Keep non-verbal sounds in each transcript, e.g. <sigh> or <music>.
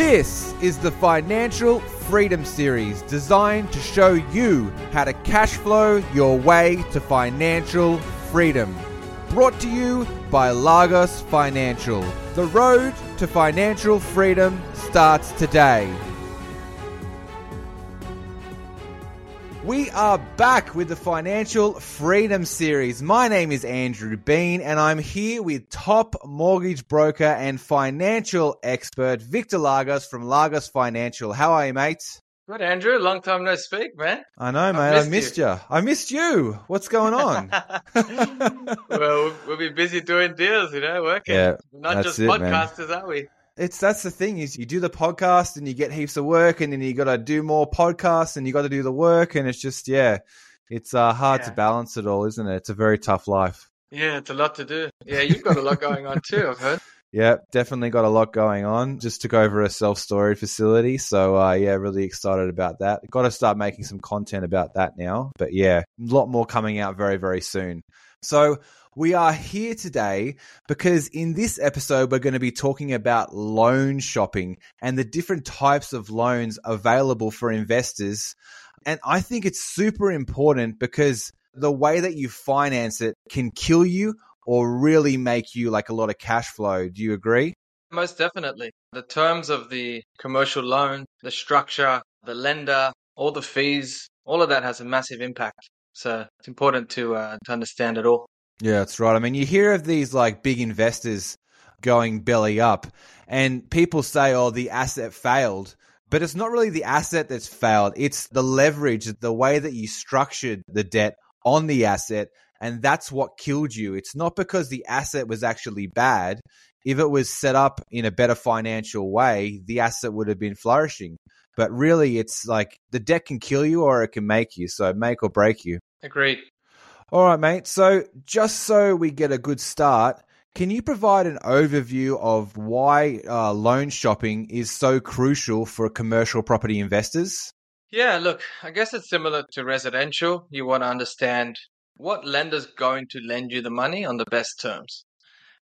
This is the Financial Freedom Series designed to show you how to cash flow your way to financial freedom. Brought to you by Lagos Financial. The road to financial freedom starts today. We are back with the Financial Freedom Series. My name is Andrew Bean, and I'm here with top mortgage broker and financial expert Victor Lagos from Lagos Financial. How are you, mate? Good, Andrew. Long time no speak, man. I know, mate. I missed, you. you. I missed you. What's going on? <laughs> <laughs> well, we'll be busy doing deals, you know, working. Yeah, Not just it, podcasters, man. are we? It's that's the thing is you do the podcast and you get heaps of work and then you got to do more podcasts and you got to do the work and it's just yeah it's uh, hard yeah. to balance it all isn't it? It's a very tough life. Yeah it's a lot to do. Yeah you've got a lot going on too i've heard. <laughs> Yeah definitely got a lot going on. Just took over a self-storage facility so uh, yeah really excited about that. Got to start making some content about that now but yeah a lot more coming out very very soon. So we are here today because in this episode, we're going to be talking about loan shopping and the different types of loans available for investors. And I think it's super important because the way that you finance it can kill you or really make you like a lot of cash flow. Do you agree? Most definitely. The terms of the commercial loan, the structure, the lender, all the fees, all of that has a massive impact. So it's important to uh, to understand it all. Yeah, that's right. I mean, you hear of these like big investors going belly up, and people say, oh, the asset failed. But it's not really the asset that's failed, it's the leverage, the way that you structured the debt on the asset. And that's what killed you. It's not because the asset was actually bad. If it was set up in a better financial way, the asset would have been flourishing. But really, it's like the debt can kill you or it can make you. So make or break you. Agreed. All right, mate. So, just so we get a good start, can you provide an overview of why uh, loan shopping is so crucial for commercial property investors? Yeah, look, I guess it's similar to residential. You want to understand what lender's going to lend you the money on the best terms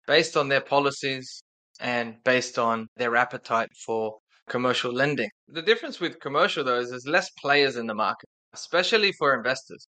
based on their policies and based on their appetite for commercial lending. The difference with commercial, though, is there's less players in the market, especially for investors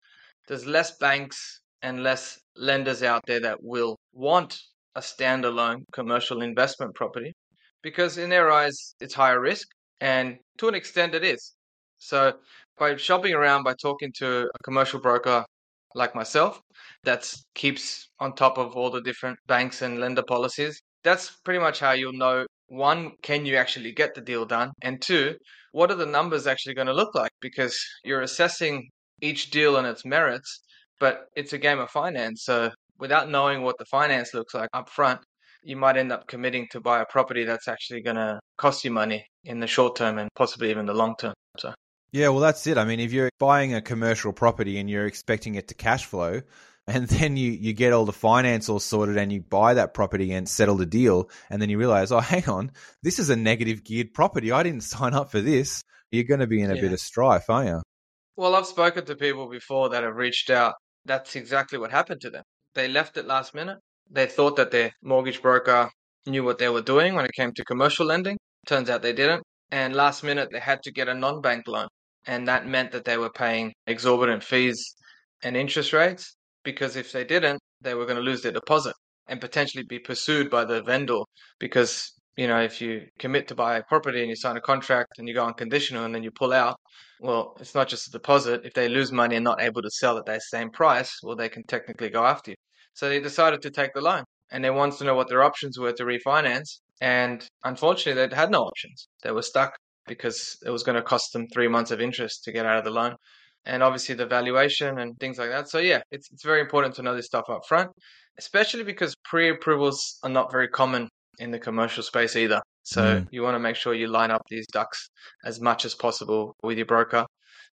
there's less banks and less lenders out there that will want a standalone commercial investment property because in their eyes it's higher risk and to an extent it is. So by shopping around by talking to a commercial broker like myself that keeps on top of all the different banks and lender policies that's pretty much how you'll know one can you actually get the deal done and two what are the numbers actually going to look like because you're assessing each deal and its merits, but it's a game of finance. So without knowing what the finance looks like up front, you might end up committing to buy a property that's actually going to cost you money in the short term and possibly even the long term. So yeah, well, that's it. I mean, if you're buying a commercial property and you're expecting it to cash flow, <laughs> and then you, you get all the finance all sorted and you buy that property and settle the deal, and then you realize, oh, <laughs> hang on, this is a negative geared property. I didn't sign up for this. You're going to be in a yeah. bit of strife, aren't you? Well, I've spoken to people before that have reached out. That's exactly what happened to them. They left it last minute. They thought that their mortgage broker knew what they were doing when it came to commercial lending. Turns out they didn't. And last minute, they had to get a non bank loan. And that meant that they were paying exorbitant fees and interest rates because if they didn't, they were going to lose their deposit and potentially be pursued by the vendor because you know, if you commit to buy a property and you sign a contract and you go unconditional and then you pull out, well, it's not just a deposit. If they lose money and not able to sell at that same price, well, they can technically go after you. So they decided to take the loan and they wanted to know what their options were to refinance. And unfortunately, they had no options. They were stuck because it was going to cost them three months of interest to get out of the loan. And obviously the valuation and things like that. So yeah, it's, it's very important to know this stuff up front, especially because pre-approvals are not very common in the commercial space either. So mm. you want to make sure you line up these ducks as much as possible with your broker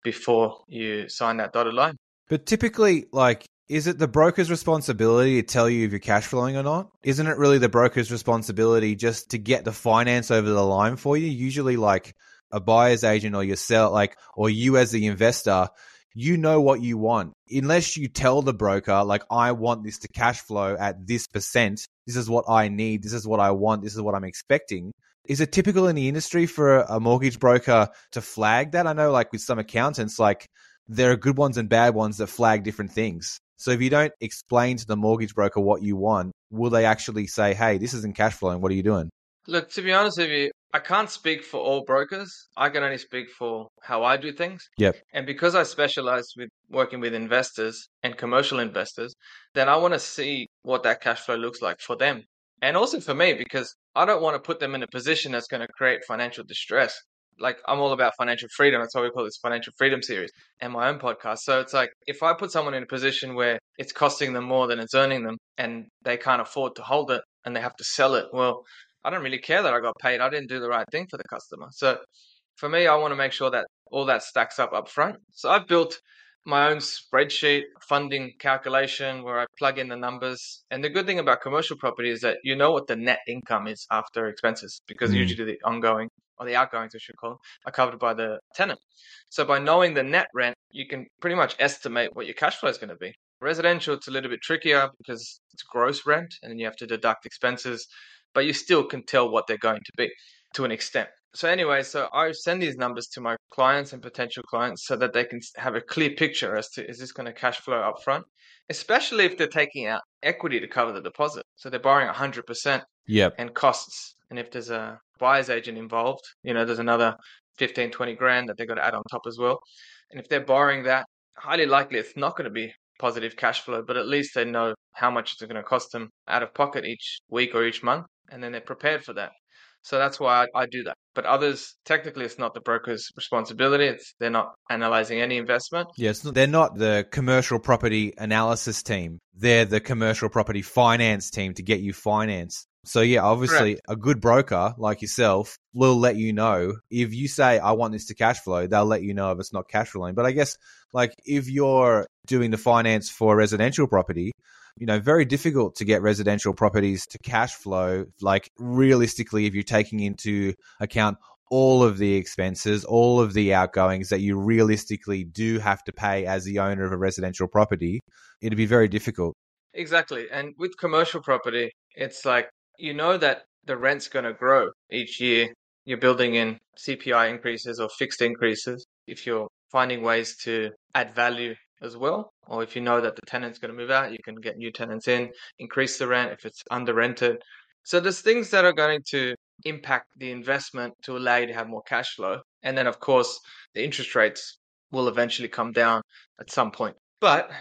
before you sign that dotted line. But typically, like, is it the broker's responsibility to tell you if you're cash flowing or not? Isn't it really the broker's responsibility just to get the finance over the line for you? Usually, like a buyer's agent or yourself, like, or you as the investor, you know what you want. Unless you tell the broker, like, I want this to cash flow at this percent, this is what I need, this is what I want, this is what I'm expecting, Is it typical in the industry for a mortgage broker to flag that? I know, like with some accountants, like there are good ones and bad ones that flag different things. So if you don't explain to the mortgage broker what you want, will they actually say, "Hey, this isn't cash flowing. What are you doing?" Look, to be honest with you, I can't speak for all brokers. I can only speak for how I do things. Yep. And because I specialize with working with investors and commercial investors, then I want to see what that cash flow looks like for them. And also for me, because I don't want to put them in a position that's going to create financial distress. Like I'm all about financial freedom. That's why we call this financial freedom series and my own podcast. So it's like if I put someone in a position where it's costing them more than it's earning them and they can't afford to hold it and they have to sell it, well, I don't really care that I got paid. I didn't do the right thing for the customer. So for me, I want to make sure that all that stacks up up front. So I've built my own spreadsheet funding calculation where I plug in the numbers. And the good thing about commercial property is that you know what the net income is after expenses because Mm. usually the ongoing or the outgoings, I should call them, are covered by the tenant. So by knowing the net rent, you can pretty much estimate what your cash flow is going to be. Residential, it's a little bit trickier because it's gross rent and then you have to deduct expenses, but you still can tell what they're going to be to an extent. So anyway, so I send these numbers to my clients and potential clients so that they can have a clear picture as to is this going to cash flow up front, especially if they're taking out equity to cover the deposit. So they're borrowing 100% Yep. and costs. And if there's a buyer's agent involved, you know, there's another 15, 20 grand that they've got to add on top as well. And if they're borrowing that, highly likely it's not going to be positive cash flow, but at least they know how much it's going to cost them out of pocket each week or each month. And then they're prepared for that. So that's why I, I do that. But others, technically, it's not the broker's responsibility. It's they're not analyzing any investment. Yes, they're not the commercial property analysis team. They're the commercial property finance team to get you finance. So yeah, obviously a good broker like yourself will let you know if you say I want this to cash flow, they'll let you know if it's not cash flowing. But I guess like if you're doing the finance for residential property, you know, very difficult to get residential properties to cash flow like realistically if you're taking into account all of the expenses, all of the outgoings that you realistically do have to pay as the owner of a residential property, it'd be very difficult. Exactly. And with commercial property, it's like you know that the rent's going to grow each year. You're building in CPI increases or fixed increases. If you're finding ways to add value as well, or if you know that the tenant's going to move out, you can get new tenants in, increase the rent if it's under rented. So there's things that are going to impact the investment to allow you to have more cash flow. And then, of course, the interest rates will eventually come down at some point. But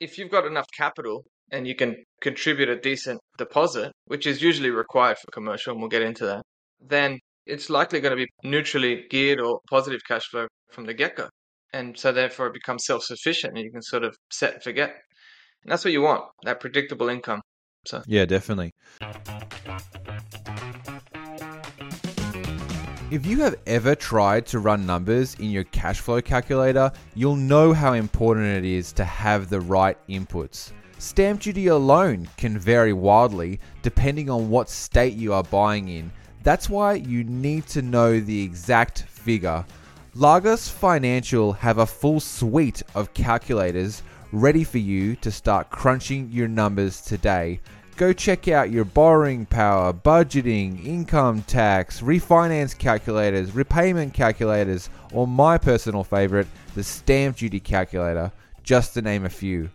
if you've got enough capital and you can contribute a decent deposit, which is usually required for commercial, and we'll get into that, then it's likely going to be neutrally geared or positive cash flow from the get go. And so therefore it becomes self sufficient and you can sort of set and forget. And that's what you want, that predictable income. So yeah, definitely. If you have ever tried to run numbers in your cash flow calculator, you'll know how important it is to have the right inputs. Stamp duty alone can vary wildly depending on what state you are buying in. That's why you need to know the exact figure. Lagos Financial have a full suite of calculators ready for you to start crunching your numbers today. Go check out your borrowing power, budgeting, income tax, refinance calculators, repayment calculators, or my personal favorite, the stamp duty calculator, just to name a few.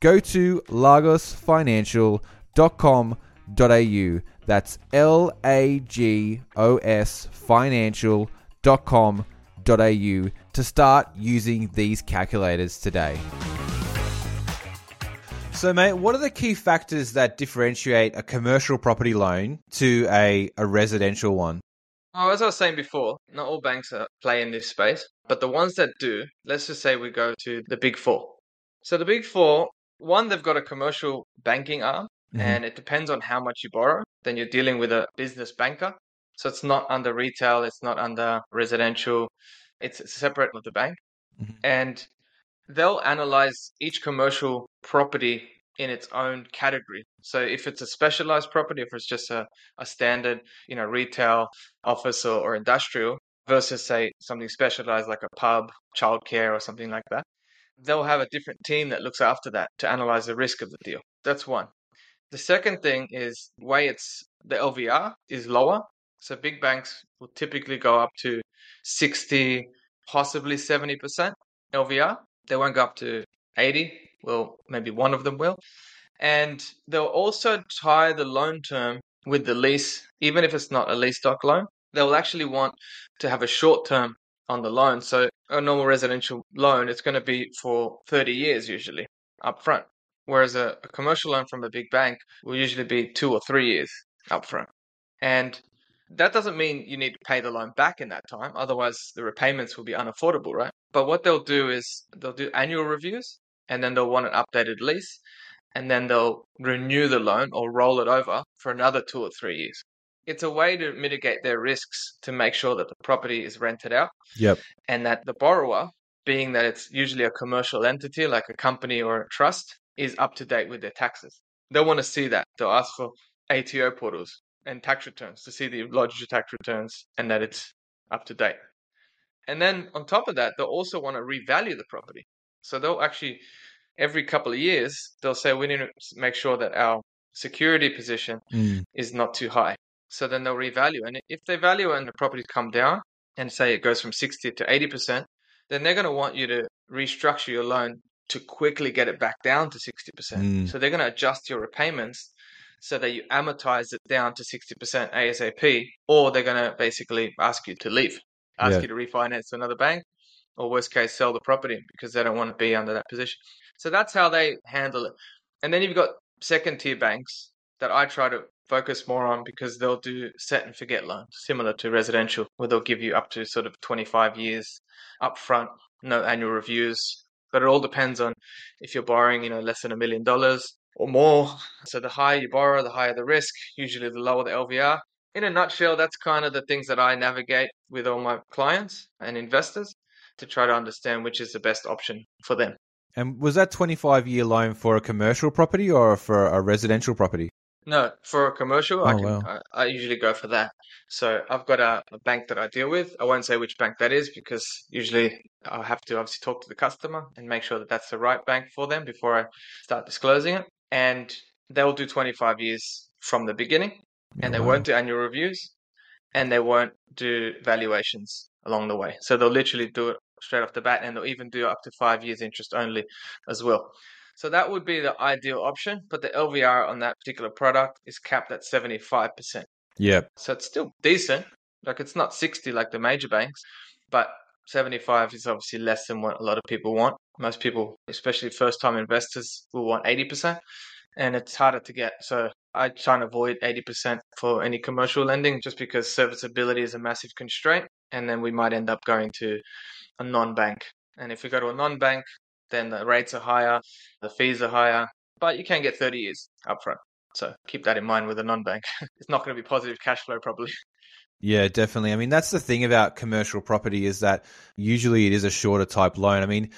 Go to lagosfinancial.com.au. That's L A G O S financial.com.au to start using these calculators today. So, mate, what are the key factors that differentiate a commercial property loan to a, a residential one? Oh, as I was saying before, not all banks are, play in this space, but the ones that do, let's just say we go to the big four. So the big four, one, they've got a commercial banking arm, Mhm. and it depends on how much you borrow. Then you're dealing with a business banker. So it's not under retail, it's not under residential, it's separate with the bank. Mhm. And they'll analyze each commercial property in its own category. So if it's a specialized property, if it's just a, a standard, you know, retail, office or, or industrial versus say something specialized like a pub, childcare or something like that, they'll have a different team that looks after that to analyze the risk of the deal. That's one. The second thing is way it's the LVR is lower. So big banks will typically go up to 60, possibly 70% LVR. They won't go up to 80. Well, maybe one of them will. And they'll also tie the loan term with the lease, even if it's not a lease doc loan. They'll actually want to have a short term on the loan. So a normal residential loan, it's going to be for 30 years usually up front. Whereas a, a commercial loan from a big bank will usually be two or three years up front. And that doesn't mean you need to pay the loan back in that time. Otherwise, the repayments will be unaffordable, right? But what they'll do is they'll do annual reviews and then they'll want an updated lease and then they'll renew the loan or roll it over for another two or three years. It's a way to mitigate their risks to make sure that the property is rented out. Yep. And that the borrower, being that it's usually a commercial entity like a company or a trust, is up to date with their taxes. They'll want to see that. They'll ask for ATO portals and tax returns to see the lodged tax returns and that it's up to date. And then on top of that, they'll also want to revalue the property. So they'll actually, every couple of years, they'll say we need to make sure that our security position Mm. is not too high. So then they'll revalue. And if they value and the properties come down and say it goes from 60 to 80%, then they're going to want you to restructure your loan to quickly get it back down to 60%. Mm. So they're going to adjust your repayments so that you amortize it down to 60% ASAP, or they're going to basically ask you to leave, ask Yeah. you to refinance to another bank, or worst case, sell the property because they don't want to be under that position. So that's how they handle it. And then you've got second tier banks that I try to focus more on because they'll do set and forget loans, similar to residential, where they'll give you up to sort of 25 years upfront, no annual reviews. But it all depends on if you're borrowing, you know, less than a million dollars or more. So the higher you borrow, the higher the risk, usually the lower the LVR. In a nutshell, that's kind of the things that I navigate with all my clients and investors to try to understand which is the best option for them. And was that 25 year loan for a commercial property or for a residential property? No, for a commercial, oh, I Oh, can wow. I, I usually go for that. So I've got a, a bank that I deal with. I won't say which bank that is because usually I have to obviously talk to the customer and make sure that that's the right bank for them before I start disclosing it. And they'll do 25 years from the beginning, and they won't do annual reviews, and they won't do valuations along the way. So they'll literally do it straight off the bat, and they'll even do up to five years interest only as well. So that would be the ideal option, but the LVR on that particular product is capped at 75%. Yep. So it's still decent. Like it's not 60 like the major banks, but 75 is obviously less than what a lot of people want. Most people, especially first time investors, will want 80%, and it's harder to get. So I try and avoid 80% for any commercial lending just because serviceability is a massive constraint. And then we might end up going to a non bank. And if we go to a non bank, then the rates are higher, the fees are higher, but you can get 30 years upfront. So keep that in mind with a non bank. <laughs> it's not going to be positive cash flow, probably. <laughs> Yeah, definitely. I mean, that's the thing about commercial property is that usually it is a shorter type loan. I mean,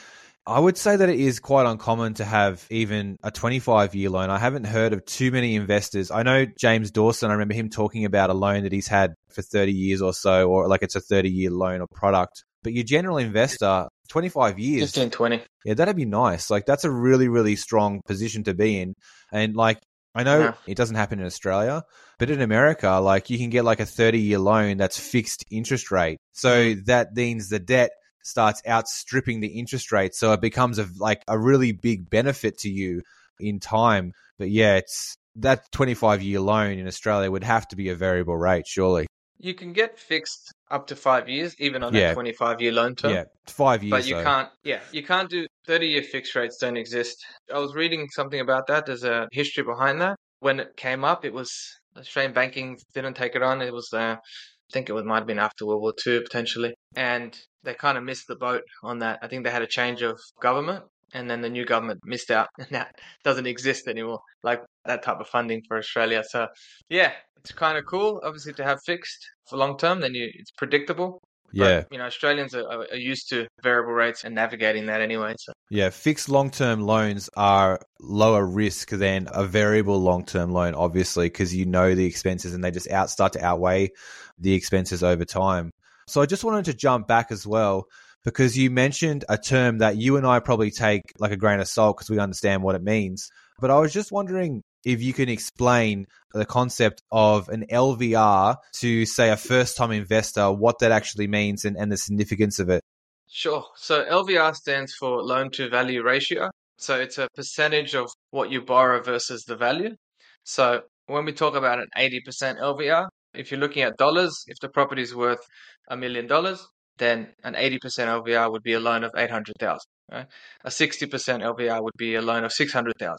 I would say that it is quite uncommon to have even a 25 year loan. I haven't heard of too many investors. I know James Dawson, I remember him talking about a loan that he's had for 30 years or so, or like it's a 30 year loan or product. But your general investor, 25 years, 15, 20. yeah, that'd be nice. Like that's a really, really strong position to be in. And like I know Yeah. it doesn't happen in Australia, but in America, like you can get like a 30 year loan that's fixed interest rate. So hmm. that means the debt starts outstripping the interest rate. So it becomes a like a really big benefit to you in time. But yeah, it's that 25 year loan in Australia would have to be a variable rate, surely. You can get fixed up to five years, even on Yeah. a 25 year loan term. Yeah, five years. But you though. can't, yeah, you can't do 30 year fixed rates don't exist. I was reading something about that. There's a history behind that. When it came up, it was Australian banking didn't take it on. It was, uh, I think it was, might have been after World War II potentially. And they kind of missed the boat on that. I think they had a change of government and then the new government missed out <laughs> and that doesn't exist anymore. Like that type of funding for Australia. So yeah, it's kind of cool, obviously, to have fixed for long term. Then you, it's predictable. But, Yeah. you know, Australians are, are are used to variable rates and navigating that anyway. So Yeah, fixed long term loans are lower risk than a variable long term loan, obviously, because you know the expenses and they just out start to outweigh the expenses over time. So I just wanted to jump back as well because you mentioned a term that you and I probably take like a grain of salt because we understand what it means. But I was just wondering if you can explain the concept of an LVR to, say, a first time investor, what that actually means and, and the significance of it. Sure. So LVR stands for loan to value ratio. So it's a percentage of what you borrow versus the value. So when we talk about an 80% LVR, if you're looking at dollars, if the property is worth a million dollars, then an 80% LVR would be a loan of 800,000. Right? A 60% LVR would be a loan of 600,000,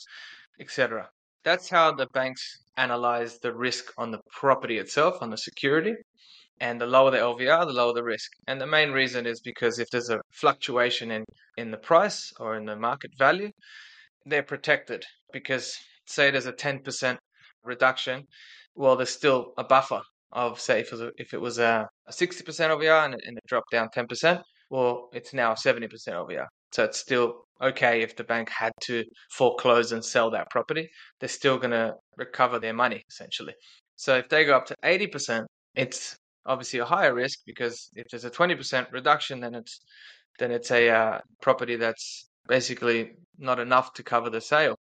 etc. That's how the banks analyze the risk on the property itself, on the security. And the lower the LVR, the lower the risk. And the main reason is because if there's a fluctuation in, in the price or in the market value, they're protected. Because say there's a 10% reduction, well, there's still a buffer of say if it was a, if it was a, a 60% LVR and it, and it dropped down 10%, well, it's now 70% LVR. So it's still okay if the bank had to foreclose and sell that property. They're still going to recover their money essentially. So if they go up to 80%, it's obviously a higher risk because if there's a 20% reduction, then it's then it's a uh, property that's basically not enough to cover the sale.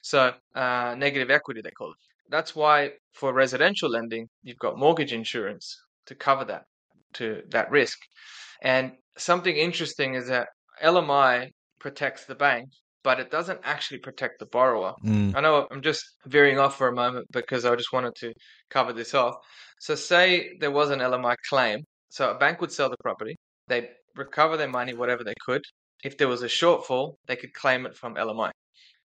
So uh, negative equity they call it. That's why for residential lending, you've got mortgage insurance to cover that to that risk. And something interesting is that LMI protects the bank, but it doesn't actually protect the borrower. Mm. I know I'm just veering off for a moment because I just wanted to cover this off. So, say there was an LMI claim. So, a bank would sell the property, they recover their money, whatever they could. If there was a shortfall, they could claim it from LMI,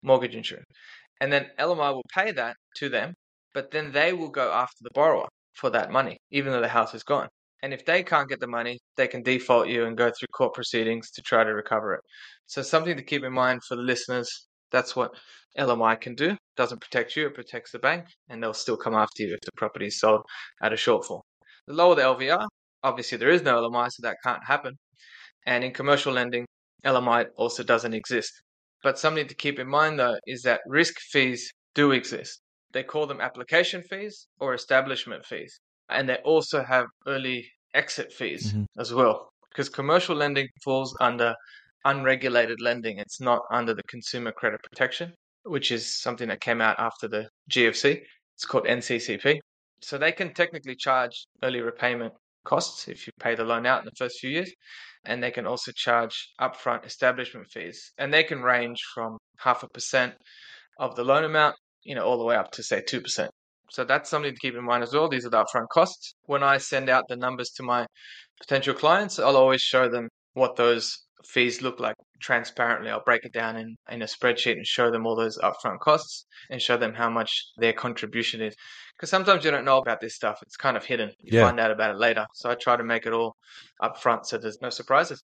mortgage insurance. And then LMI will pay that to them, but then they will go after the borrower for that money, even though the house is gone. And if they can't get the money, they can default you and go through court proceedings to try to recover it. So something to keep in mind for the listeners. That's what LMI can do. It doesn't protect you, it protects the bank, and they'll still come after you if the property is sold at a shortfall. The lower the LVR, obviously there is no LMI, so that can't happen. And in commercial lending, LMI also doesn't exist. But something to keep in mind though is that risk fees do exist. They call them application fees or establishment fees and they also have early exit fees Mhm. as well because commercial lending falls under unregulated lending. It's not under the consumer credit protection which is something that came out after the GFC it's called NCCP so they can technically charge early repayment costs if you pay the loan out in the first few years and they can also charge upfront establishment fees and they can range from half a percent of the loan amount you know all the way up to say 2% so that's something to keep in mind as well. These are the upfront costs. When I send out the numbers to my potential clients, I'll always show them what those fees look like transparently. I'll break it down in, in a spreadsheet and show them all those upfront costs and show them how much their contribution is. Because sometimes you don't know about this stuff. It's kind of hidden. You Yeah. find out about it later. So I try to make it all upfront so there's no surprises.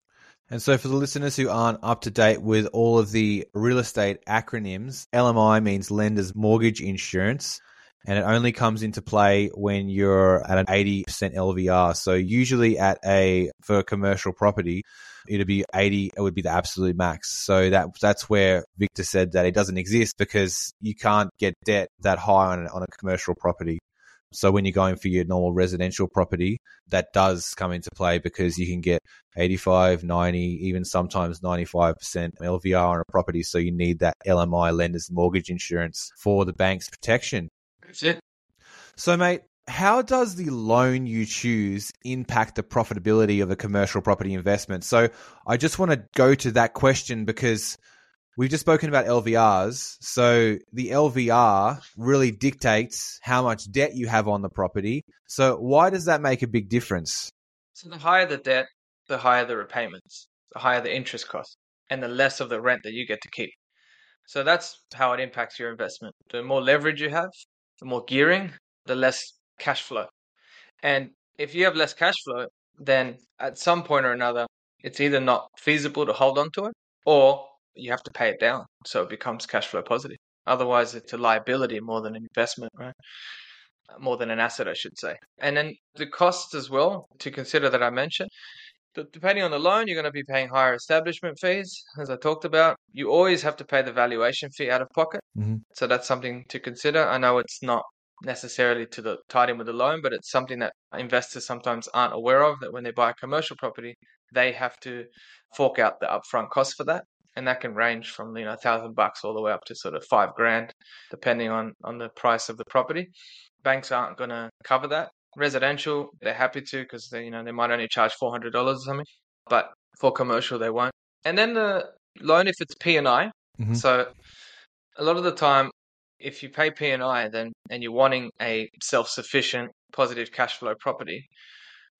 And so, for the listeners who aren't up to date with all of the real estate acronyms, LMI means Lenders Mortgage Insurance, and it only comes into play when you're at an 80% LVR. So, usually at a for a commercial property, it'd be 80. It would be the absolute max. So that that's where Victor said that it doesn't exist because you can't get debt that high on on a commercial property. So when you're going for your normal residential property, that does come into play because you can get 85, 90, even sometimes 95% LVR on a property. So you need that LMI lender's mortgage insurance for the bank's protection. That's it. So, mate, how does the loan you choose impact the profitability of a commercial property investment? So, I just want to go to that question because we've just spoken about LVRs. So, the LVR really dictates how much debt you have on the property. So, why does that make a big difference? So the higher the debt, the higher the repayments, the higher the interest cost, and the less of the rent that you get to keep. So that's how it impacts your investment. The more leverage you have, the more gearing, the less cash flow. And if you have less cash flow, then at some point or another, it's either not feasible to hold on to it or you have to pay it down so it becomes cash flow positive. Otherwise, it's a liability more than an investment, right? More than an asset, I should say. And then the costs as well to consider that I mentioned. Depending on the loan, you're going to be paying higher establishment fees, as I talked about. You always have to pay the valuation fee out of pocket. Mhm. So that's something to consider. I know it's not necessarily to the tied in with the loan, but it's something that investors sometimes aren't aware of that when they buy a commercial property, they have to fork out the upfront cost for that. and that can range from you know a thousand bucks all the way up to sort of five grand, depending on on the price of the property. Banks aren't going to cover that. Residential, they're happy to because they you know they might only charge four hundred dollars or something, but for commercial they won't. And then the loan if it's P and I. Mhm. So a lot of the time, if you pay P and I, then and you're wanting a self-sufficient, positive cash flow property,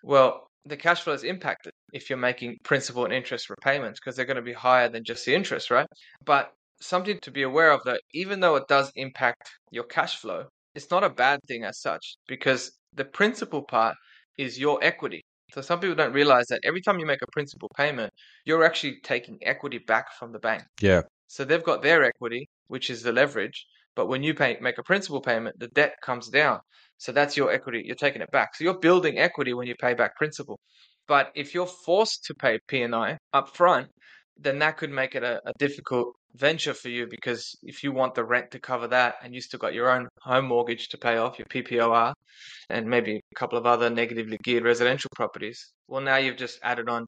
well, the cash flow is impacted if you're making principal and interest repayments because they're going to be higher than just the interest, right? But something to be aware of that, even though it does impact your cash flow, it's not a bad thing as such because the principal part is your equity. So some people don't realize that every time you make a principal payment, you're actually taking equity back from the bank. Yeah. So they've got their equity, which is the leverage. But when you pay, make a principal payment, the debt comes down. So that's your equity. You're taking it back. So you're building equity when you pay back principal. But if you're forced to pay P&I up front, then that could make it a, a difficult venture for you because if you want the rent to cover that and you still got your own home mortgage to pay off, your PPOR, and maybe a couple of other negatively geared residential properties, well, now you've just added on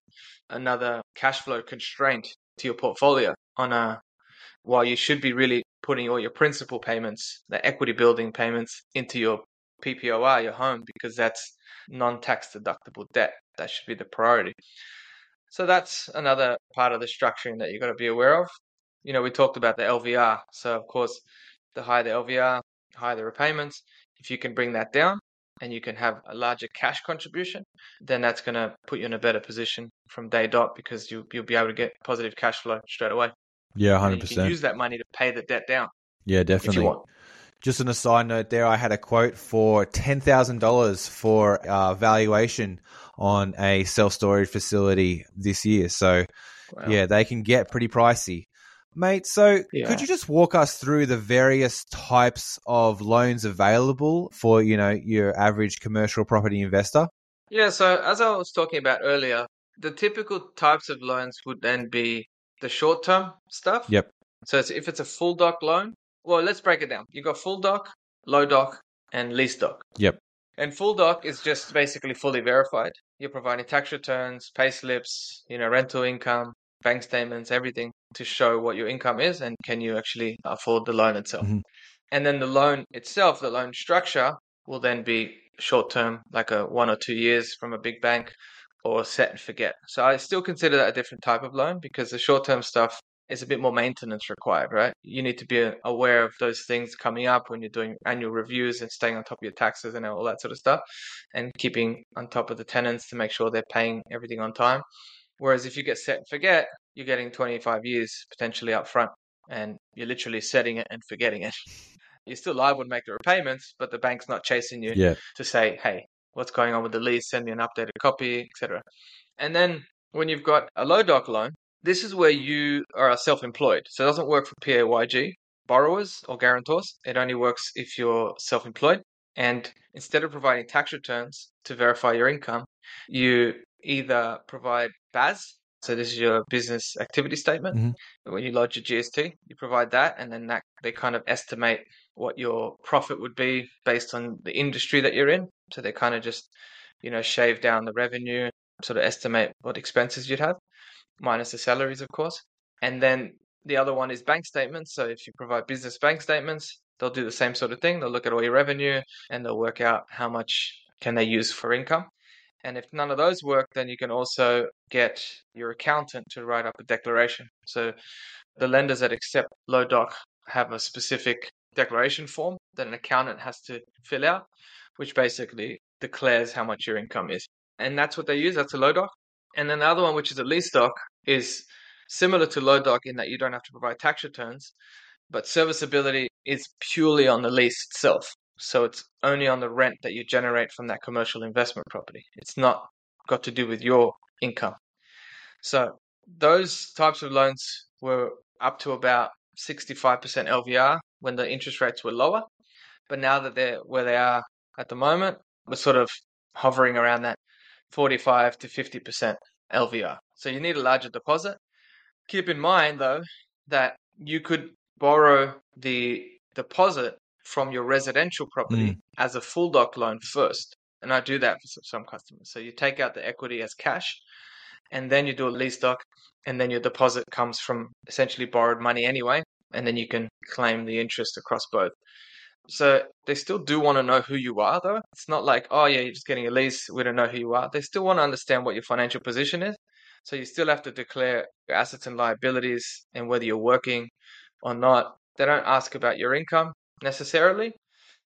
another cash flow constraint to your portfolio on a while you should be really putting all your principal payments, the equity building payments into your PPOR, your home, because that's non-tax deductible debt. That should be the priority. So that's another part of the structuring that you've got to be aware of. You know, we talked about the LVR. So of course, the higher the LVR, higher the repayments. If you can bring that down and you can have a larger cash contribution, then that's going to put you in a better position from day dot because you you'll be able to get positive cash flow straight away. Yeah, And hundred you can percent. use that money to pay the debt down Yeah, definitely. Just on a side note, there I had a quote for ten thousand dollars for uh, valuation on a self storage facility this year. So Wow. yeah, they can get pretty pricey, mate. So Yeah. could you just walk us through the various types of loans available for you know your average commercial property investor? Yeah, so as I was talking about earlier, the typical types of loans would then be the short term stuff. Yep. So it's, if it's a full doc loan, well, let's break it down. You've got full doc, low doc, and lease doc. Yep. And full doc is just basically fully verified. You're providing tax returns, pay slips, you know, rental income, bank statements, everything to show what your income is and can you actually afford the loan itself. Mhm. And then the loan itself, the loan structure will then be short term, like a one or two years from a big bank or set and forget. So I still consider that a different type of loan because the short term stuff is a bit more maintenance required, right? You need to be aware of those things coming up when you're doing annual reviews and staying on top of your taxes and all that sort of stuff and keeping on top of the tenants to make sure they're paying everything on time. Whereas if you get set and forget, you're getting 25 years potentially up front and you're literally setting it and forgetting it. <laughs> You're still liable to make the repayments, but the bank's not chasing you Yeah. to say, hey, what's going on with the lease? Send me an updated copy, etc. And then when you've got a low doc loan, this is where you are self-employed. So it doesn't work for PAYG borrowers or guarantors. It only works if you're self-employed. And instead of providing tax returns to verify your income, you either provide BAS. So this is your business activity statement. Mhm. When you lodge your GST, you provide that, and then that they kind of estimate what your profit would be based on the industry that you're in. So they kind of just, you know, shave down the revenue, sort of estimate what expenses you'd have, minus the salaries, of course. And then the other one is bank statements. So if you provide business bank statements, they'll do the same sort of thing. They'll look at all your revenue and they'll work out how much can they use for income. And if none of those work, then you can also get your accountant to write up a declaration. So the lenders that accept low doc have a specific declaration form that an accountant has to fill out, which basically declares how much your income is. And that's what they use. That's a low doc. And then the other one, which is a lease doc, is similar to low doc in that you don't have to provide tax returns, but serviceability is purely on the lease itself. So it's only on the rent that you generate from that commercial investment property. It's not got to do with your income. So those types of loans were up to about 65% LVR when the interest rates were lower. But now that they're where they are at the moment, we're sort of hovering around that 45 to 50% LVR. So you need a larger deposit. Keep in mind though that you could borrow the deposit from your residential property mm. as a full doc loan first. And I do that for some- some customers. So you take out the equity as cash and then you do a lease doc, and then your deposit comes from essentially borrowed money anyway, and then you can claim the interest across both. So they still do want to know who you are, though. It's not like, oh, yeah, you're just getting a lease. We don't know who you are. They still want to understand what your financial position is. So you still have to declare your assets and liabilities and whether you're working or not. They don't ask about your income necessarily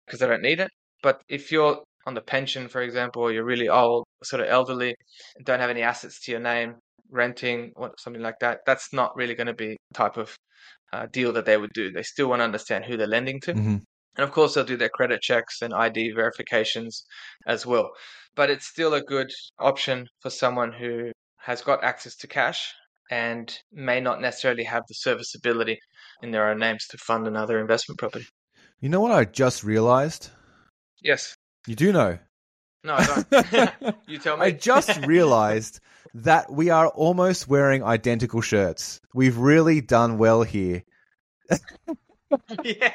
because they don't need it. But if you're on the pension, for example, or you're really old, sort of elderly, and don't have any assets to your name, renting, or something like that, that's not really going to be the type of uh, deal that they would do. They still want to understand who they're lending to. Mm-hmm. And of course, they'll do their credit checks and ID verifications as well. But it's still a good option for someone who has got access to cash and may not necessarily have the serviceability in their own names to fund another investment property. You know what I just realized? Yes. You do know. No, I don't. <laughs> you tell me. I just <laughs> realized that we are almost wearing identical shirts. We've really done well here. <laughs> yeah.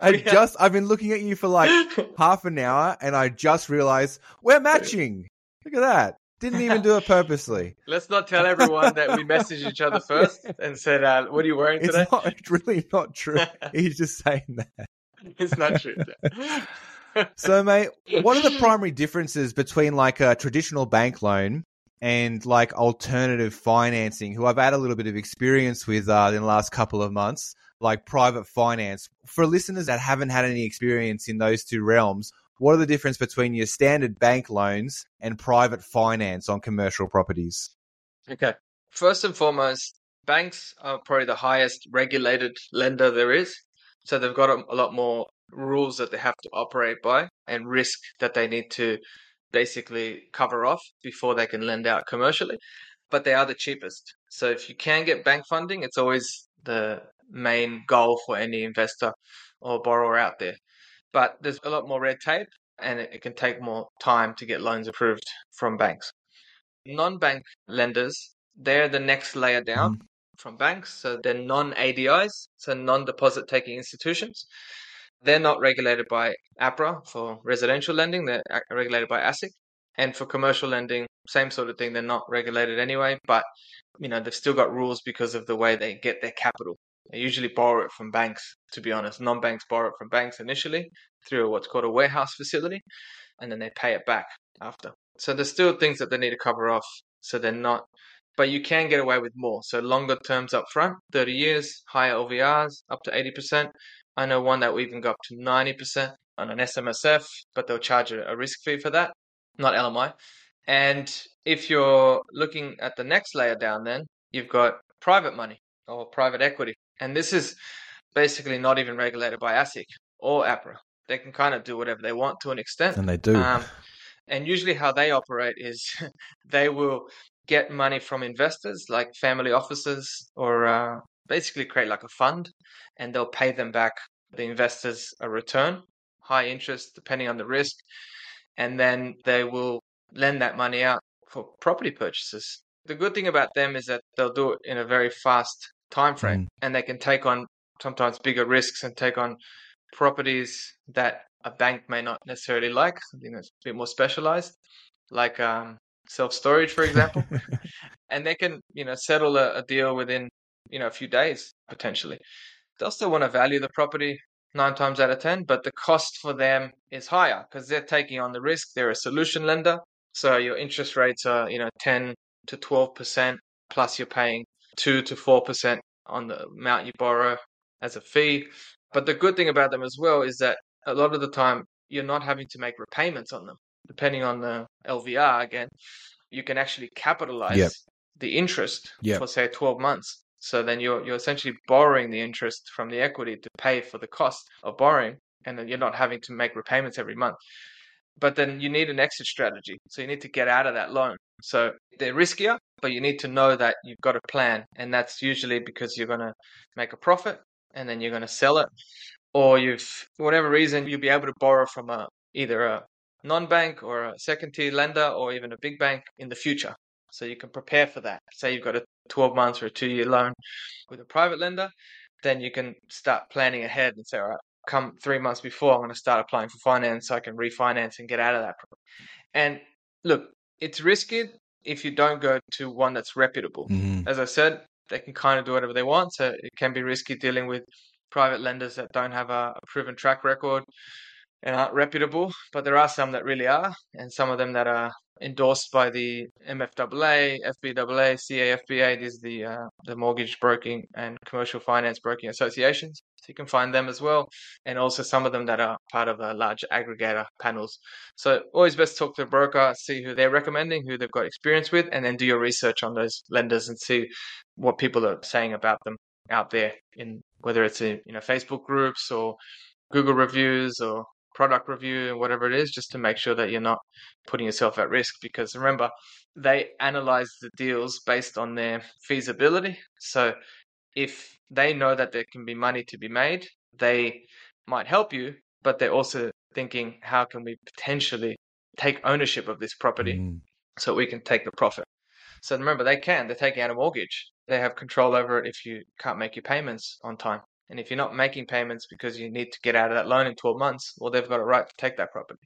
I have- just I've been looking at you for like half an hour and I just realized we're matching. Look at that. Didn't even do it purposely. <laughs> Let's not tell everyone that we messaged each other <laughs> first and said, uh, "What are you wearing It's today?" not it's really not true. <laughs> He's just saying that. it's not true. So, mate, what are the primary differences between like a traditional bank loan and like alternative financing, who I've had a little bit of experience with uh, in the last couple of months, like private finance? For listeners that haven't had any experience in those two realms, what are the difference between your standard bank loans and private finance on commercial properties? Okay. First and foremost, banks are probably the highest regulated lender there is. So they've got a, a lot more rules that they have to operate by and risk that they need to basically cover off before they can lend out commercially. But they are the cheapest. So if you can get bank funding, it's always the main goal for any investor or borrower out there. But there's a lot more red tape and it, it can take more time to get loans approved from banks. Non bank lenders, they're the next layer down mm-hmm. from banks. So they're non ADIs, so non deposit taking institutions. They're not regulated by APRA for residential lending, they're regulated by ASIC. And for commercial lending, same sort of thing, they're not regulated anyway, but you know, they've still got rules because of the way they get their capital. They usually borrow it from banks, to be honest. Non banks borrow it from banks initially through what's called a warehouse facility, and then they pay it back after. So there's still things that they need to cover off, so they're not. But you can get away with more. So longer terms up front, 30 years, higher LVRs, up to 80%. I know one that we even got up to 90% on an SMSF, but they'll charge a risk fee for that, not LMI. And if you're looking at the next layer down, then you've got private money or private equity. And this is basically not even regulated by ASIC or APRA. They can kind of do whatever they want to an extent. And they do. Um, and usually, how they operate is <laughs> they will get money from investors like family offices or uh, basically create like a fund and they'll pay them back the investors a return, high interest depending on the risk. And then they will lend that money out for property purchases. The good thing about them is that they'll do it in a very fast time frame Mm. and they can take on sometimes bigger risks and take on properties that a bank may not necessarily like, something that's a bit more specialized, like um, self storage, for example. <laughs> and they can, you know, settle a, a deal within, you know, a few days potentially. They'll still want to value the property nine times out of ten, but the cost for them is higher because they're taking on the risk. They're a solution lender, so your interest rates are, you know, ten to twelve percent plus you're paying two to four percent on the amount you borrow as a fee. But the good thing about them as well is that a lot of the time you're not having to make repayments on them. Depending on the LVR again, you can actually capitalize Yep. the interest Yep. for say 12 months. So then you're you're essentially borrowing the interest from the equity to pay for the cost of borrowing, and then you're not having to make repayments every month. But then you need an exit strategy. So you need to get out of that loan. So they're riskier, but you need to know that you've got a plan. And that's usually because you're going to make a profit and then you're going to sell it. Or you've, for whatever reason, you'll be able to borrow from a, either a non bank or a second tier lender or even a big bank in the future. So you can prepare for that. Say you've got a 12 months or a two year loan with a private lender, then you can start planning ahead and say, all right, come three months before, I'm going to start applying for finance so I can refinance and get out of that. problem. And look, it's risky, if you don't go to one that's reputable. Mhm. As I said, they can kind of do whatever they want, so it can be risky dealing with private lenders that don't have a, a proven track record and aren't reputable. But there are some that really are, and some of them that are endorsed by the MFAA, FBAA, CAFBA. These are the uh, the mortgage broking and commercial finance broking associations. So you can find them as well, and also some of them that are part of a large aggregator panels. So always best talk to a broker, see who they're recommending, who they've got experience with, and then do your research on those lenders and see what people are saying about them out there in whether it's in you know Facebook groups or Google reviews or product review and whatever it is, just to make sure that you're not putting yourself at risk. Because remember, they analyze the deals based on their feasibility. So if they know that there can be money to be made, they might help you, but they're also thinking, how can we potentially take ownership of this property Mm. so we can take the profit? So remember, they can. They're taking out a mortgage. They have control over it if you can't make your payments on time. And if you're not making payments because you need to get out of that loan in 12 months, well, they've got a right to take that property.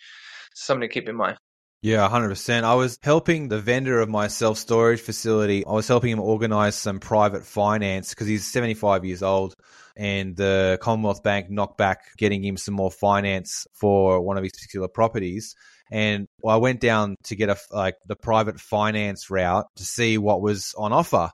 Something to keep in mind. Yeah, 100%. I was helping the vendor of my self storage facility. I was helping him organize some private finance because he's 75 years old and the Commonwealth Bank knocked back getting him some more finance for one of his particular properties. And I went down to get a like the private finance route to see what was on offer.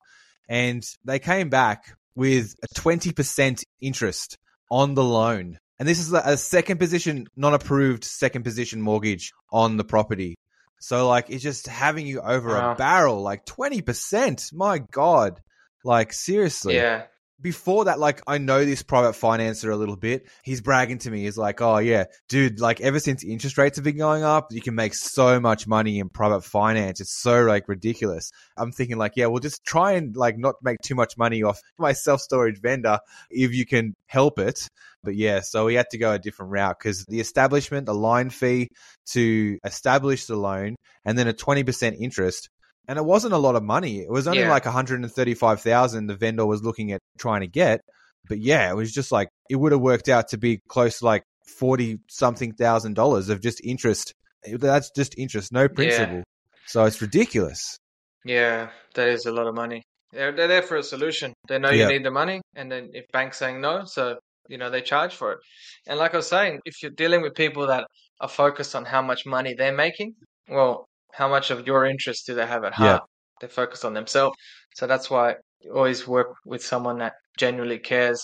And they came back with a 20% interest on the loan. And this is a second position, non approved second position mortgage on the property. So, like, it's just having you over Wow. a barrel, like 20%. My God. Like, seriously. Yeah. Before that, like, I know this private financer a little bit. He's bragging to me. He's like, oh, yeah, dude, like, ever since interest rates have been going up, you can make so much money in private finance. It's so, like, ridiculous. I'm thinking, like, yeah, we'll just try and, like, not make too much money off my self storage vendor if you can help it. But yeah, so we had to go a different route because the establishment, the line fee to establish the loan, and then a 20% interest. And it wasn't a lot of money. It was only Yeah. like 135,000 the vendor was looking at trying to get. But yeah, it was just like it would have worked out to be close to like 40 something thousand dollars of just interest. That's just interest, no principal. So it's ridiculous. Yeah, that is a lot of money. They're, they're there for a solution. They know you need the money, and then if banks saying no, so you know they charge for it. And like I was saying, if you're dealing with people that are focused on how much money they're making, well, how much of your interest do they have at Yeah. heart? They're focused on themselves. So that's why you always work with someone that genuinely cares.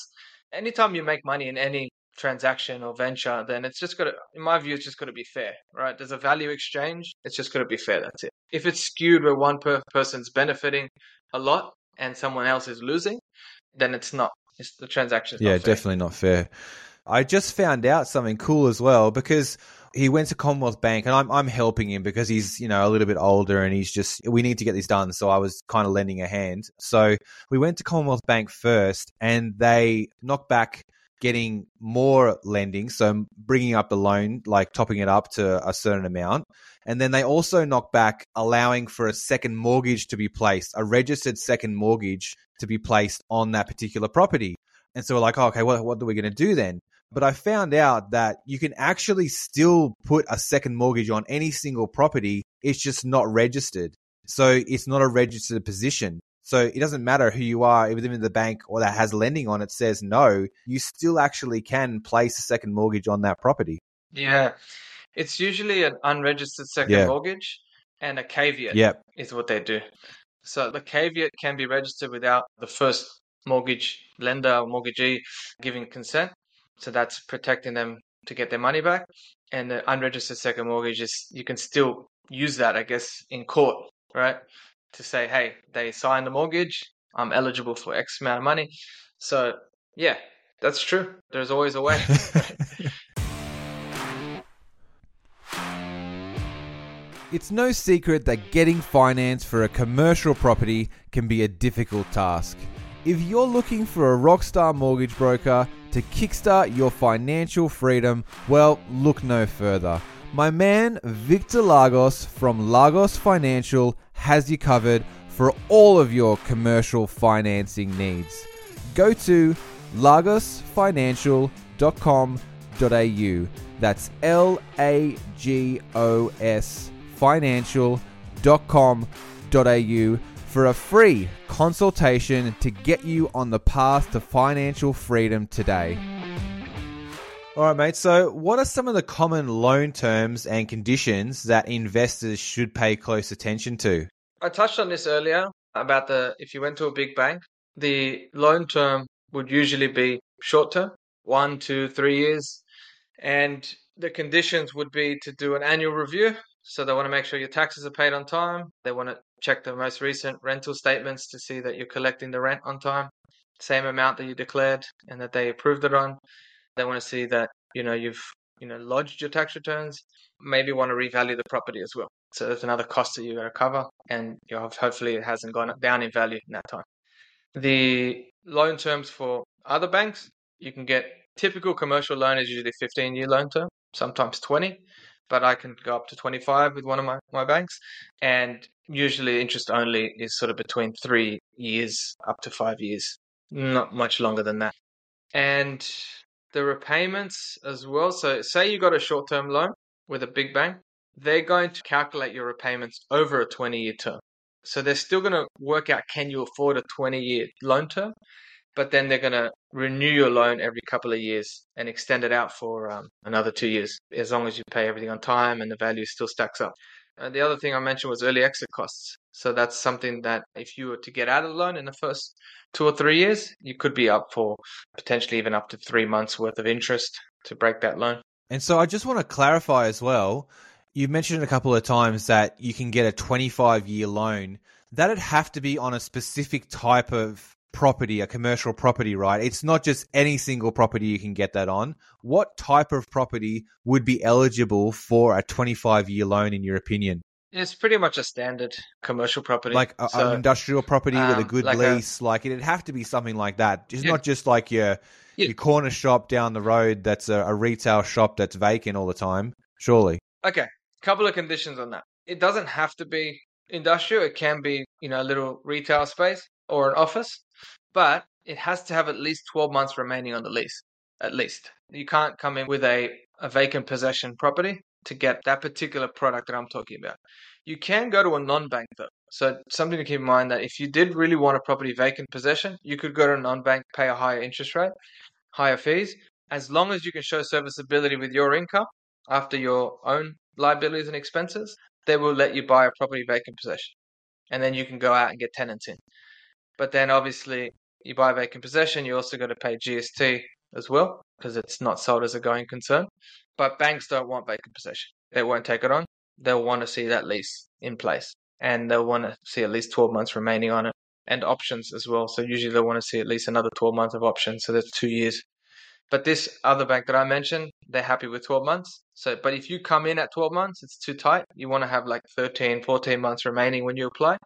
Anytime you make money in any transaction or venture, then it's just got to, in my view, it's just got to be fair, right? There's a value exchange. It's just got to be fair. That's it. If it's skewed where one per- person's benefiting a lot and someone else is losing, then it's not. It's the transaction. Yeah, not fair. definitely not fair. I just found out something cool as well because he went to Commonwealth Bank and I'm I'm helping him because he's, you know, a little bit older and he's just we need to get this done, so I was kind of lending a hand. So, we went to Commonwealth Bank first and they knocked back getting more lending, so bringing up the loan, like topping it up to a certain amount. And then they also knocked back allowing for a second mortgage to be placed, a registered second mortgage to be placed on that particular property. And so we're like, oh, okay, what, what are we going to do then? But I found out that you can actually still put a second mortgage on any single property. It's just not registered. So it's not a registered position. So it doesn't matter who you are, even if the bank or that has lending on it says no, you still actually can place a second mortgage on that property. Yeah. It's usually an unregistered second Yeah. mortgage and a caveat. Yep. is what they do. So the caveat can be registered without the first mortgage lender or mortgagee giving consent. So that's protecting them to get their money back. And the unregistered second mortgage is you can still use that, I guess, in court, right? To say, hey, they signed the mortgage, I'm eligible for X amount of money. So yeah, that's true. There's always a way. <laughs> It's no secret that getting finance for a commercial property can be a difficult task. If you're looking for a rockstar mortgage broker to kickstart your financial freedom, well, look no further. My man Victor Lagos from Lagos Financial has you covered for all of your commercial financing needs. Go to lagosfinancial.com.au. That's L A G O S financial.com.au for a free consultation to get you on the path to financial freedom today. All right, mate. So, what are some of the common loan terms and conditions that investors should pay close attention to? I touched on this earlier about the if you went to a big bank, the loan term would usually be short term, one, two, three years. And the conditions would be to do an annual review. So they want to make sure your taxes are paid on time. They want to check the most recent rental statements to see that you're collecting the rent on time, same amount that you declared and that they approved it on. They want to see that, you know, you've, you know, lodged your tax returns, maybe want to revalue the property as well. So there's another cost that you got to cover and you hopefully it hasn't gone down in value in that time. The loan terms for other banks, you can get typical commercial loan is usually 15 year loan term, sometimes 20, but I can go up to 25 with one of my, my banks. And usually interest only is sort of between three years up to five years, not much longer than that. And the repayments as well. So, say you got a short term loan with a big bank, they're going to calculate your repayments over a 20 year term. So, they're still going to work out can you afford a 20 year loan term, but then they're going to renew your loan every couple of years and extend it out for um, another two years, as long as you pay everything on time and the value still stacks up. And the other thing I mentioned was early exit costs. So that's something that if you were to get out of the loan in the first two or three years, you could be up for potentially even up to three months worth of interest to break that loan. And so I just want to clarify as well. You mentioned a couple of times that you can get a 25 year loan. That'd have to be on a specific type of property, a commercial property, right? It's not just any single property you can get that on. What type of property would be eligible for a 25 year loan, in your opinion? It's pretty much a standard commercial property. Like a, so, an industrial property um, with a um, good like lease. A, like it'd have to be something like that. It's yeah. not just like your, yeah. your corner shop down the road that's a, a retail shop that's vacant all the time, surely. Okay. Couple of conditions on that. It doesn't have to be industrial. It can be, you know, a little retail space or an office but it has to have at least 12 months remaining on the lease. At least. You can't come in with a, a vacant possession property to get that particular product that I'm talking about. You can go to a non bank though. So, something to keep in mind that if you did really want a property vacant possession, you could go to a non bank, pay a higher interest rate, higher fees, as long as you can show serviceability with your income after your own liabilities and expenses, they will let you buy a property vacant possession. And then you can go out and get tenants in. But then obviously you buy vacant possession, you also got to pay GST as well because it's not sold as a going concern. But banks don't want vacant possession. They won't take it on. They'll want to see that lease in place and they'll want to see at least 12 months remaining on it and options as well. So usually they'll want to see at least another 12 months of options. So that's two years. But this other bank that I mentioned, they're happy with 12 months. So, but if you come in at 12 months, it's too tight. You want to have like 13, 14 months remaining when you apply.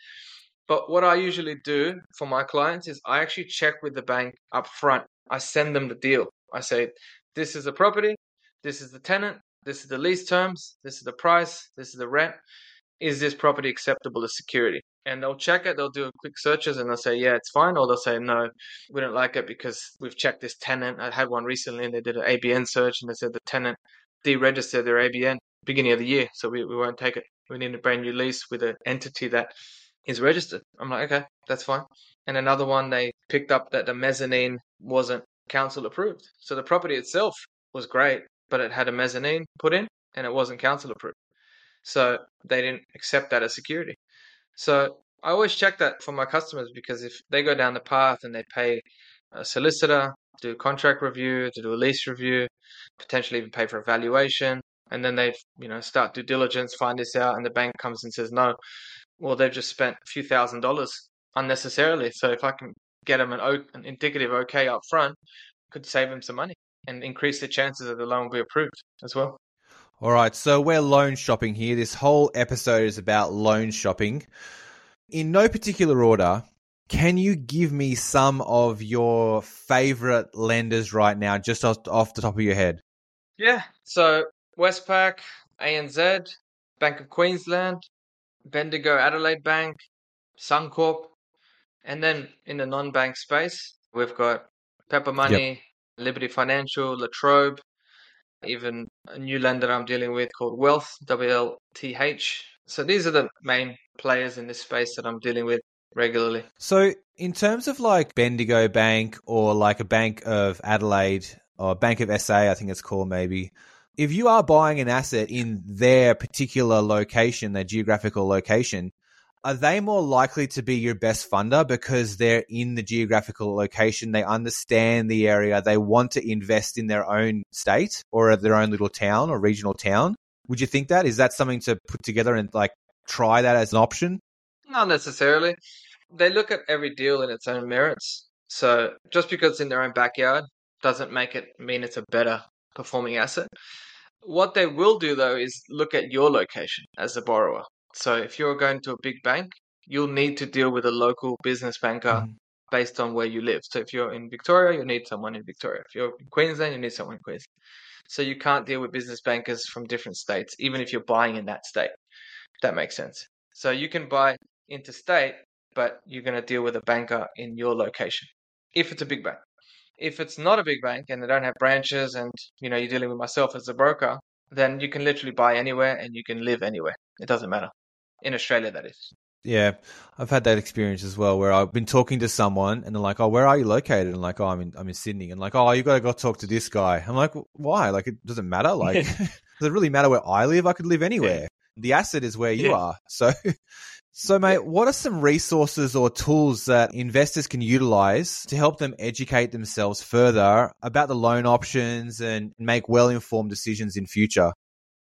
But what I usually do for my clients is I actually check with the bank up front. I send them the deal. I say, this is the property, this is the tenant, this is the lease terms, this is the price, this is the rent. Is this property acceptable as security? And they'll check it, they'll do quick searches and they'll say, yeah, it's fine. Or they'll say, no, we don't like it because we've checked this tenant. I had one recently and they did an ABN search and they said the tenant deregistered their ABN beginning of the year. So we, we won't take it. We need a brand new lease with an entity that is registered. I'm like, okay, that's fine. And another one, they picked up that the mezzanine wasn't council approved. So the property itself was great, but it had a mezzanine put in and it wasn't council approved. So they didn't accept that as security. So I always check that for my customers because if they go down the path and they pay a solicitor, do a contract review, to do a lease review, potentially even pay for a valuation, and then they you know start due diligence, find this out, and the bank comes and says no, well, they've just spent a few thousand dollars unnecessarily. So if I can get them an, o- an indicative okay up front, could save them some money and increase the chances that the loan will be approved as well. All right, so we're loan shopping here. This whole episode is about loan shopping. In no particular order, can you give me some of your favorite lenders right now, just off, off the top of your head? Yeah, so Westpac, ANZ, Bank of Queensland, Bendigo Adelaide Bank, Suncorp, and then in the non-bank space, we've got Pepper Money, yep. Liberty Financial, La Trobe, even a new lender I'm dealing with called Wealth, WLTH, So these are the main players in this space that I'm dealing with regularly. So, in terms of like Bendigo Bank or like a Bank of Adelaide or Bank of SA, I think it's called maybe. If you are buying an asset in their particular location, their geographical location, are they more likely to be your best funder because they're in the geographical location, they understand the area, they want to invest in their own state or their own little town or regional town? Would you think that? Is that something to put together and like try that as an option? Not necessarily. They look at every deal in its own merits. So just because it's in their own backyard doesn't make it mean it's a better performing asset. What they will do though is look at your location as a borrower. So if you're going to a big bank, you'll need to deal with a local business banker Mhm. based on where you live. So if you're in Victoria, you need someone in Victoria. If you're in Queensland, you need someone in Queensland. So you can't deal with business bankers from different states, even if you're buying in that state. That makes sense. So you can buy interstate, but you're going to deal with a banker in your location if it's a big bank. If it's not a big bank and they don't have branches and you know you're dealing with myself as a broker, then you can literally buy anywhere and you can live anywhere. It doesn't matter. In Australia, that is. Yeah, I've had that experience as well where I've been talking to someone and they're like, "Oh, where are you located?" And like, "Oh, I'm in I'm in Sydney." And like, "Oh, you got to go talk to this guy." I'm like, "Why? Like, it doesn't matter. Like, <laughs> <laughs> does it really matter where I live? I could live anywhere. The asset is where you Yeah. are." So, <laughs> so mate, what are some resources or tools that investors can utilize to help them educate themselves further about the loan options and make well informed decisions in future?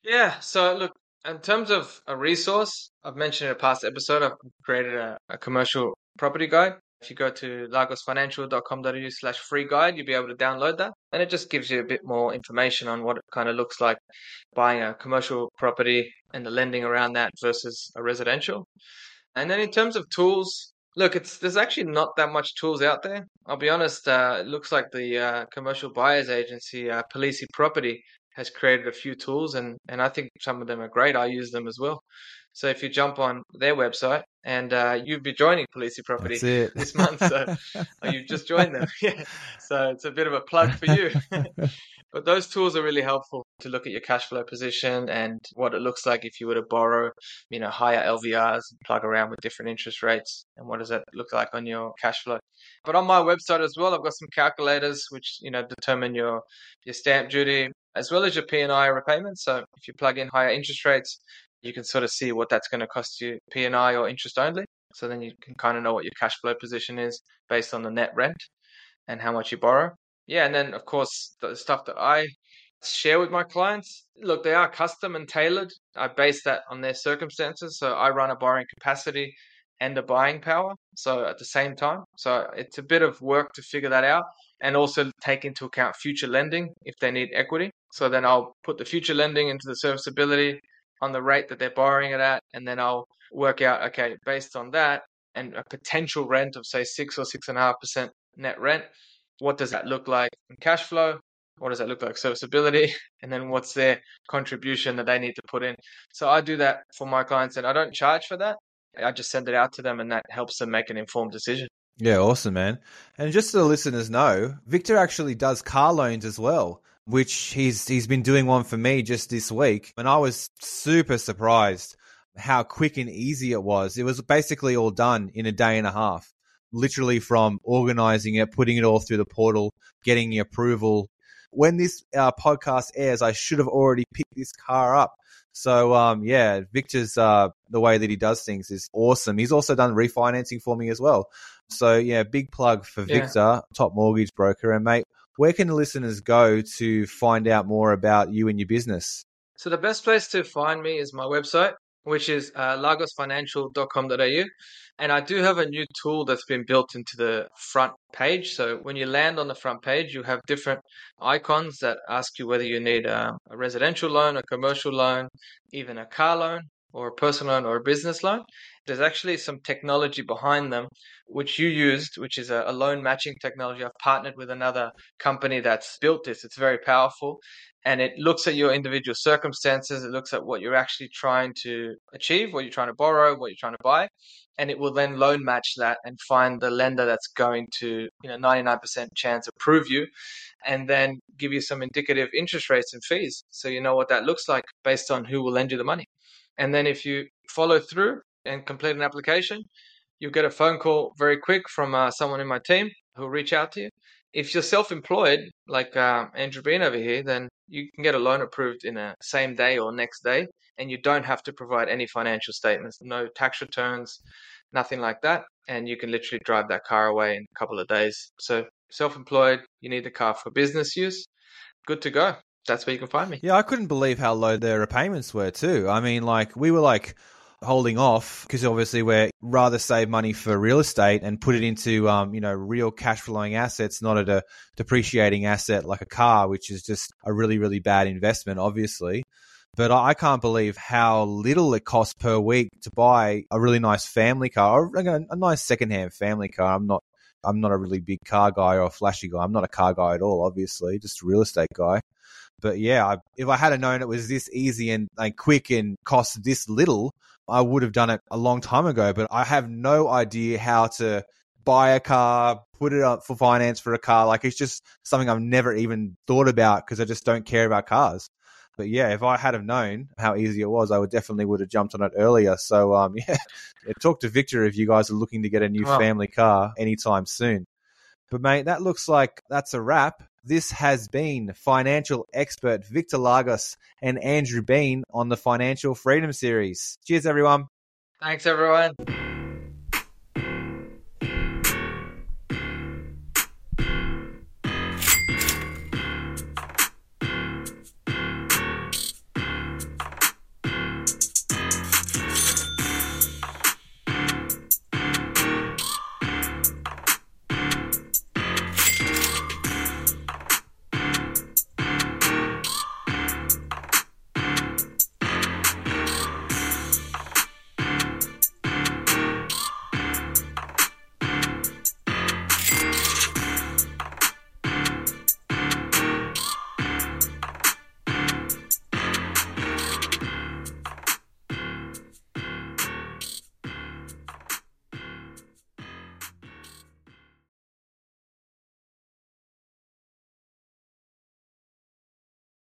Yeah. So look, in terms of a resource, I've mentioned in a past episode, I've created a, a commercial property guide. If you go to lagosfinancial.com.au slash free guide, you'll be able to download that. And it just gives you a bit more information on what it kind of looks like buying a commercial property and the lending around that versus a residential. And then in terms of tools, look, it's there's actually not that much tools out there. I'll be honest, uh, it looks like the uh, commercial buyers agency, uh, Polisi Property, has created a few tools, and and I think some of them are great. I use them as well. So if you jump on their website, and uh, you'll be joining Polisi Property this month, so <laughs> oh, you've just joined them. <laughs> yeah, so it's a bit of a plug for you. <laughs> but those tools are really helpful to look at your cash flow position and what it looks like if you were to borrow, you know, higher LVRs, and plug around with different interest rates, and what does that look like on your cash flow. But on my website as well, I've got some calculators which you know determine your your stamp duty as well as your P&I repayments. So if you plug in higher interest rates, you can sort of see what that's going to cost you P&I or interest only. So then you can kind of know what your cash flow position is based on the net rent and how much you borrow. Yeah, and then of course the stuff that I share with my clients, look, they are custom and tailored. I base that on their circumstances. So I run a borrowing capacity and a buying power. So at the same time. So it's a bit of work to figure that out and also take into account future lending if they need equity. So then I'll put the future lending into the serviceability on the rate that they're borrowing it at, and then I'll work out, okay, based on that and a potential rent of say six or six and a half percent net rent, what does that look like in cash flow? What does that look like serviceability? <laughs> And then what's their contribution that they need to put in? So I do that for my clients and I don't charge for that. I just send it out to them and that helps them make an informed decision. Yeah, awesome, man. And just so the listeners know, Victor actually does car loans as well, which he's he's been doing one for me just this week, and I was super surprised how quick and easy it was. It was basically all done in a day and a half, literally from organizing it, putting it all through the portal, getting the approval. When this uh, podcast airs, I should have already picked this car up. So um, yeah, Victor's uh, the way that he does things is awesome. He's also done refinancing for me as well. So yeah, big plug for Yeah. Victor, top mortgage broker. And mate, where can the listeners go to find out more about you and your business? So the best place to find me is my website, which is uh, lagosfinancial.com.au. And I do have a new tool that's been built into the front page. So when you land on the front page, you have different icons that ask you whether you need um, a residential loan, a commercial loan, even a car loan, or a personal loan or a business loan. There's actually some technology behind them, which you used, which is a, a loan matching technology. I've partnered with another company that's built this. It's very powerful and it looks at your individual circumstances. It looks at what you're actually trying to achieve, what you're trying to borrow, what you're trying to buy, and it will then loan match that and find the lender that's going to, you know, 99% chance approve you, and then give you some indicative interest rates and fees, so you know what that looks like based on who will lend you the money. And then if you follow through and complete an application, you'll get a phone call very quick from uh, someone in my team who'll reach out to you. If you're self-employed, like uh, Andrew Bean over here, then you can get a loan approved in a same day or next day, and you don't have to provide any financial statements, no tax returns, nothing like that, and you can literally drive that car away in a couple of days. So self-employed, you need the car for business use, good to go. That's where you can find me. Yeah, I couldn't believe how low their repayments were too. I mean, like we were like holding off because obviously we're rather save money for real estate and put it into um, you know real cash flowing assets, not at a depreciating asset like a car, which is just a really really bad investment, obviously. But I can't believe how little it costs per week to buy a really nice family car, or a nice secondhand family car. I'm not I'm not a really big car guy or a flashy guy. I'm not a car guy at all, obviously, just a real estate guy. But yeah, I, if I had known it was this easy and, and quick and cost this little, I would have done it a long time ago, but I have no idea how to buy a car, put it up for finance for a car. Like it's just something I've never even thought about because I just don't care about cars. But yeah, if I had have known how easy it was, I would definitely would have jumped on it earlier. So um, <laughs> yeah, talk to Victor if you guys are looking to get a new family car anytime soon. But mate, that looks like that's a wrap. This has been financial expert Victor Lagos and Andrew Bean on the Financial Freedom Series. Cheers, everyone. Thanks, everyone.